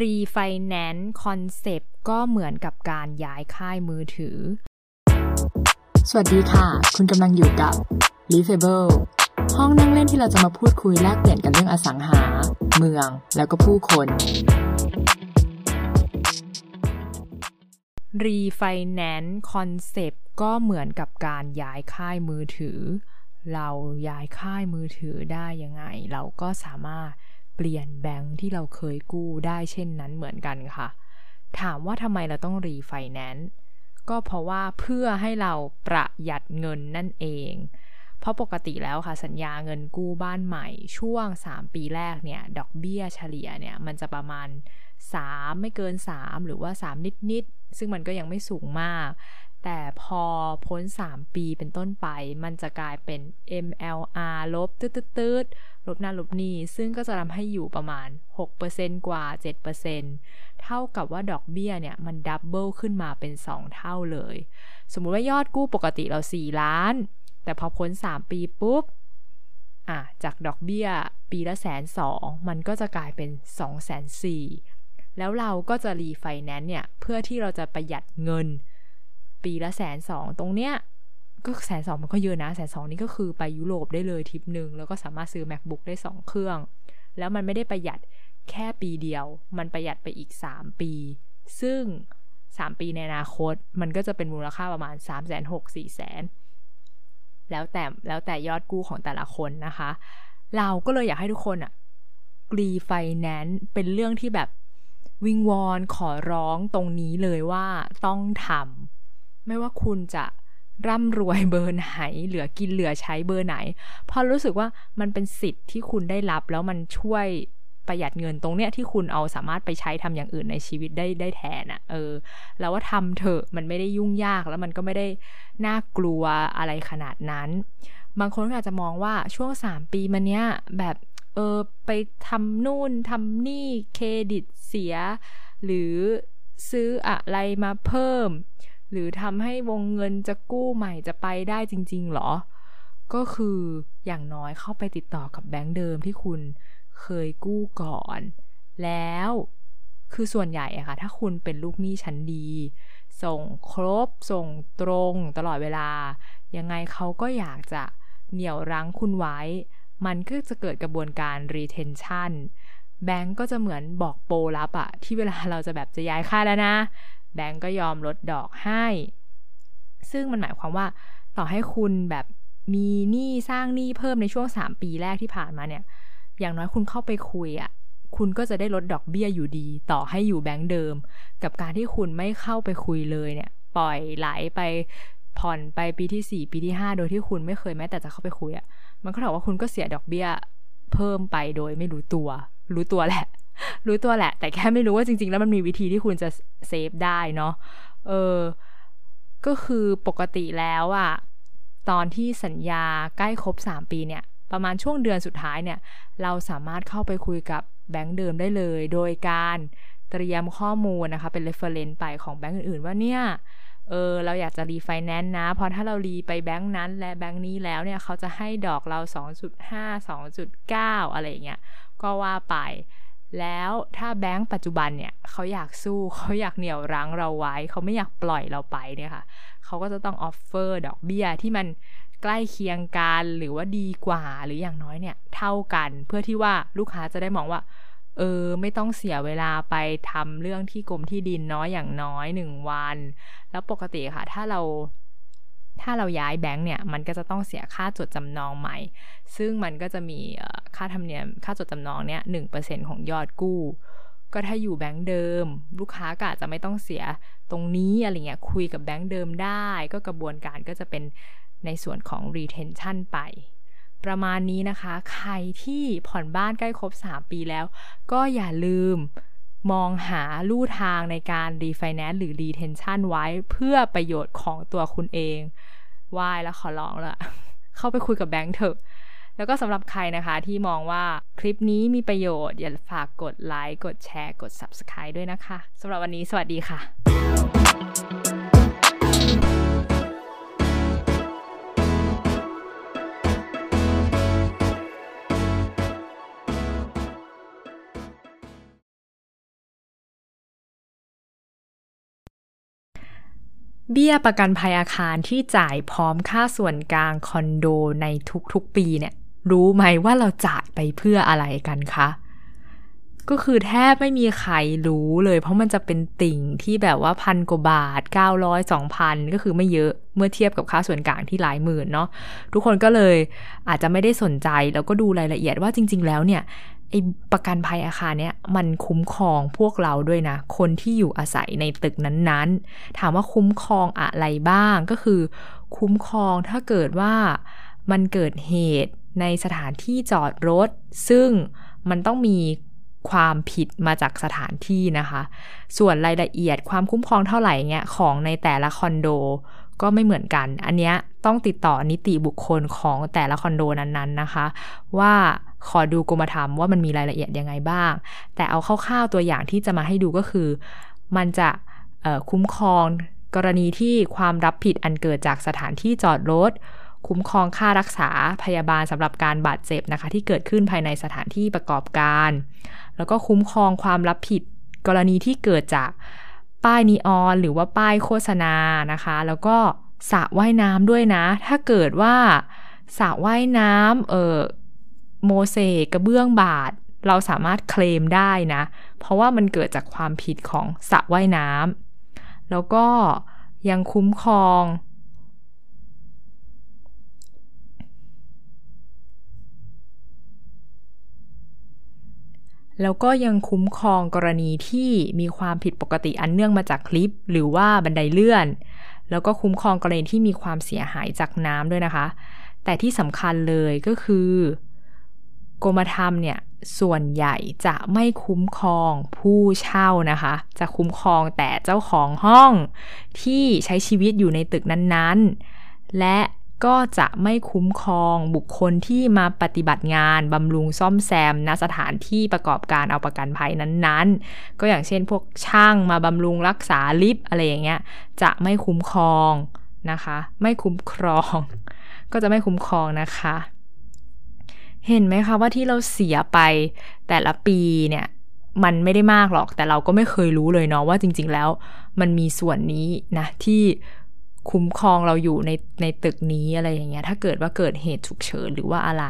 รีไฟแนนซ์คอนเซปต์ก็เหมือนกับการย้ายค่ายมือถือ สวัสดีค่ะ คุณกำลังอยู่กับ l i v a b l e ห้องนั่งเล่นที่เราจะมาพูดคุยแลกเปลี่ยนกันเรื่องอสังหา เมือง แล้วก็ผู้คนรีไฟแนนซ์คอนเซปต์ก็เหมือนกับการย้ายค่ายมือถือ เราย้ายค่ายมือถือได้ยังไง เราก็สามารถ เปลี่ยนแบงค์ที่เราเคยกู้ได้เช่นนั้นเหมือนกันค่ะ ถามว่าทำไมเราต้องรีไฟแนนซ์ก็เพราะว่าเพื่อให้เราประหยัดเงินนั่นเอง เพราะปกติแล้วค่ะสัญญาเงินกู้บ้านใหม่ ช่วง 3 ปีแรกเนี่ย ดอกเบี้ยเฉลี่ยเนี่ยมันจะประมาณ 3 ไม่เกิน 3 หรือว่า 3 นิด ๆ ซึ่งมันก็ยังไม่สูงมาก แต่พอพ้น 3 ปีเป็นต้นไป มันจะกลายเป็น MLR ลบตื๊ดๆลบนั่นลบนี่ซึ่งก็จะทำให้อยู่ประมาณ 6%กว่า 7%เท่ากับว่าดอกเบี้ยเนี่ยมัน double ขึ้นมาเป็น 2 เท่าเลย สมมุติว่ายอดกู้ปกติเรา 4 ล้าน แต่พอพ้น 3 ปีปุ๊บอะจากดอกเบี้ยปีละแสนสองมันก็จะกลายเป็นสองแสนสี่แล้วเราก็จะรีไฟแนนซ์เนี่ย เพื่อที่เราจะประหยัดเงิน ปีละแสนสองตรงเนี้ยก็แสนสองมันก็เยอะนะแสนสองนี่ก็คือไปยุโรปได้เลยทริปหนึ่งแล้วก็สามารถซื้อ MacBook ได้ 2 เครื่อง แล้วมันไม่ได้ประหยัดแค่ปีเดียว มันประหยัดไปอีก 3 ปี ซึ่ง 3 ปีในอนาคต มันก็จะเป็นมูลค่าประมาณ 3 6 0 0 0 4 0 0 0 0แล้วแต่แล้วแต่ยอดกู้ของแต่ละคนนะคะ เราก็เลยอยากให้ทุกคนอะรีไฟแนนซ์เป็นเรื่องที่แบบวิงวอนขอร้องตรงนี้เลยว่าต้องทำ ไม่ว่าคุณจะร่ำรวยเบอร์ไหน เหลือกินเหลือใช้เบอร์ไหนพราะรู้สึกว่ามันเป็นสิทธิ์ที่คุณได้รับแล้วมันช่วยประหยัดเงินตรงเนี้ยที่คุณเอาสามารถไปใช้ทำอย่างอื่นในชีวิตได้ได้แทนอะ่ะ เออ แล้วว่าทำเถอะมันไม่ได้ยุ่งยากแล้วมันก็ไม่ได้น่ากลัวอะไรขนาดนั้น บางคนก็อาจจะมองว่าช่วงสามปีมาเนี้ยแบบเออไปทำนู่นทำนี่เครดิตเสีย หรือซื้ออะไรมาเพิ่ม หรือทำให้วงเงินจะกู้ใหม่จะไปได้จริง ๆ หรอ ก็คืออย่างน้อยเข้าไปติดต่อกับแบงก์เดิมที่คุณเคยกู้ก่อน แล้วคือส่วนใหญ่อะค่ะ ถ้าคุณเป็นลูกหนี้ชั้นดี ส่งครบ ส่งตรงตลอดเวลา ยังไงเขาก็อยากจะเหนี่ยวรั้งคุณไว้ มันก็จะเกิดกระบวนการ retention แบงก์ก็จะเหมือนบอกโปรลับอะที่เวลาเราจะแบบจะย้ายค่ายแล้วนะ แบงก์ก็ยอมลดดอกให้ ซึ่งมันหมายความว่าต่อให้คุณแบบมีหนี้สร้างหนี้เพิ่มในช่วง 3 ปีแรกที่ผ่านมาเนี่ย อย่างน้อยคุณเข้าไปคุยอะ่ะคุณก็จะได้ลดดอกเบี้ยอยู่ดี ต่อให้อยู่แบงก์เดิม กับการที่คุณไม่เข้าไปคุยเลยเนี่ย ปล่อยไหลไปผ่อนไปปีที่ 4 ปีที่ 5 โดยที่คุณไม่เคยแม้แต่จะเข้าไปคุยอะ่ะมันก็เท่าว่าคุณก็เสียดอกเบี้ยเพิ่มไปโดยไม่รู้ตัว รู้ตัวแหละ รู้ตัวแหละ แต่แค่ไม่รู้ว่าจริง ๆ แล้วมันมีวิธีที่คุณจะเซฟได้เนาะเออ ก็คือปกติแล้วอะตอนที่สัญญาใกล้ครบ 3 ปีเนี่ย ประมาณช่วงเดือนสุดท้ายเนี่ย เราสามารถเข้าไปคุยกับแบงก์เดิมได้เลย โดยการเตรียมข้อมูลนะคะ เป็น reference ไปของแบงก์อื่นๆ ว่าเนี่ย เออเราอยากจะรีไฟแนนซ์นะ เพราะถ้าเรารีไปแบงก์นั้นและแบงก์นี้แล้วเนี่ยเขาจะให้ดอกเรา 2.5 2.9 อะไรเงี้ยก็ว่าไป แล้วถ้าแบงก์ปัจจุบันเนี่ยเขาอยากสู้เขาอยากเหนี่ยวรั้งเราไว้ เขาไม่อยากปล่อยเราไปเนี่ยค่ะเขาก็จะต้อง offer ดอกเบี้ยที่มันใกล้เคียงกันหรือว่าดีกว่าหรืออย่างน้อยเนี่ยเท่ากันเพื่อที่ว่าลูกค้าจะได้มองว่า เออ ไม่ต้องเสียเวลาไปทำเรื่องที่กรมที่ดินน้อยอย่างน้อยหนึ่งวัน แล้วปกติค่ะ ถ้าเราถ้าเราย้ายแบงค์เนี่ย มันก็จะต้องเสียค่าจดจำนองใหม่ ซึ่งมันก็จะมีค่าธรรมเนียม ค่าจดจำนองเนี่ยหนึ่งเปอร์เซ็นของยอดกู้ ก็ถ้าอยู่แบงค์เดิม ลูกค้าก็อาจจะไม่ต้องเสียตรงนี้อะไรเงี้ย คุยกับแบงค์เดิมได้ ก็กระบวนการก็จะเป็นในส่วนของ retention ไป ประมาณนี้นะคะ ใครที่ผ่อนบ้านใกล้ครบ 3 ปีแล้ว ก็อย่าลืมมองหาลู่ทางในการ refinance หรือ retention ไว้เพื่อประโยชน์ของตัวคุณเองวายแล้วขอร้องละเข้าไปคุยกับแบงค์เถอะ แล้วก็สำหรับใครนะคะที่มองว่าคลิปนี้มีประโยชน์ อย่าฝากกดไลค์กดแชร์กด Subscribe ด้วยนะคะสำหรับวันนี้สวัสดีค่ะ เบี้ยประกันภัยอาคารที่จ่ายพร้อมค่าส่วนกลางคอนโดในทุกๆปีเนี่ย รู้ไหมว่าเราจ่ายไปเพื่ออะไรกันคะ ก็คือแทบไม่มีใครรู้เลย เพราะมันจะเป็นติ่งที่แบบว่าพันกว่าบาท 900 2,000 ก็คือไม่เยอะเมื่อเทียบกับค่าส่วนกลางที่หลายหมื่นเนาะทุกคนก็เลยอาจจะไม่ได้สนใจแล้วก็ดูรายละเอียดว่าจริง ๆ แล้วเนี่ย ไอประกันภัยอาคารเนี่ยมันคุ้มครองพวกเราด้วยนะ คนที่อยู่อาศัยในตึกนั้นๆ ถามว่าคุ้มครองอะไรบ้างก็คือ คุ้มครองถ้าเกิดว่ามันเกิดเหตุในสถานที่จอดรถ ซึ่งมันต้องมีความผิดมาจากสถานที่นะคะ ส่วนรายละเอียดความคุ้มครองเท่าไหร่เงี้ยของในแต่ละคอนโดก็ไม่เหมือนกัน อันเนี้ยต้องติดต่อนิติบุคคลของแต่ละคอนโดนั้นๆนะคะ ว่า ขอดูกรมธรรม์ว่ามันมีรายละเอียดยังไงบ้าง แต่เอาคร่าวๆตัวอย่างที่จะมาให้ดูก็คือ มันจะคุ้มครองกรณีที่ความรับผิดอันเกิดจากสถานที่จอดรถคุ้มครองค่ารักษาพยาบาลสำหรับการบาดเจ็บนะคะ ที่เกิดขึ้นภายในสถานที่ประกอบการ แล้วก็คุ้มครองความรับผิดกรณีที่เกิดจากป้ายนีออนหรือว่าป้ายโฆษณานะคะ แล้วก็สระว่ายน้ำด้วยนะ ถ้าเกิดว่าสระว่ายน้ำเออ โมเสกกระเบื้องบาดเราสามารถเคลมได้นะ เพราะว่ามันเกิดจากความผิดของสระว่ายน้ำแล้วก็ยังคุ้มครอง แล้วก็ยังคุ้มครองกรณีที่มีความผิดปกติอันเนื่องมาจากคลิป หรือว่าบันไดเลื่อน แล้วก็คุ้มครองกรณีที่มีความเสียหายจากน้ำด้วยนะคะ แต่ที่สำคัญเลยก็คือ กรมธรรม์เนี่ยส่วนใหญ่จะไม่คุ้มครองผู้เช่านะคะ จะคุ้มครองแต่เจ้าของห้องที่ใช้ชีวิตอยู่ในตึกนั้นๆ และก็จะไม่คุ้มครองบุคคลที่มาปฏิบัติงานบำรุงซ่อมแซมณสถานที่ประกอบการเอาประกันภัยนั้นๆ ก็อย่างเช่นพวกช่างมาบำรุงรักษาลิฟต์อะไรอย่างเงี้ยจะไม่คุ้มครองนะคะ ไม่คุ้มครอง ก็จะไม่คุ้มครองนะคะ เห็นไหมคะว่าที่เราเสียไปแต่ละปีเนี่ยมันไม่ได้มากหรอก แต่เราก็ไม่เคยรู้เลยเนาะว่าจริง ๆ แล้ว มันมีส่วนนี้นะที่คุ้มครองเราอยู่ในในตึกนี้อะไรอย่างเงี้ยถ้าเกิดว่าเกิดเหตุฉุกเฉินหรือว่าอะไร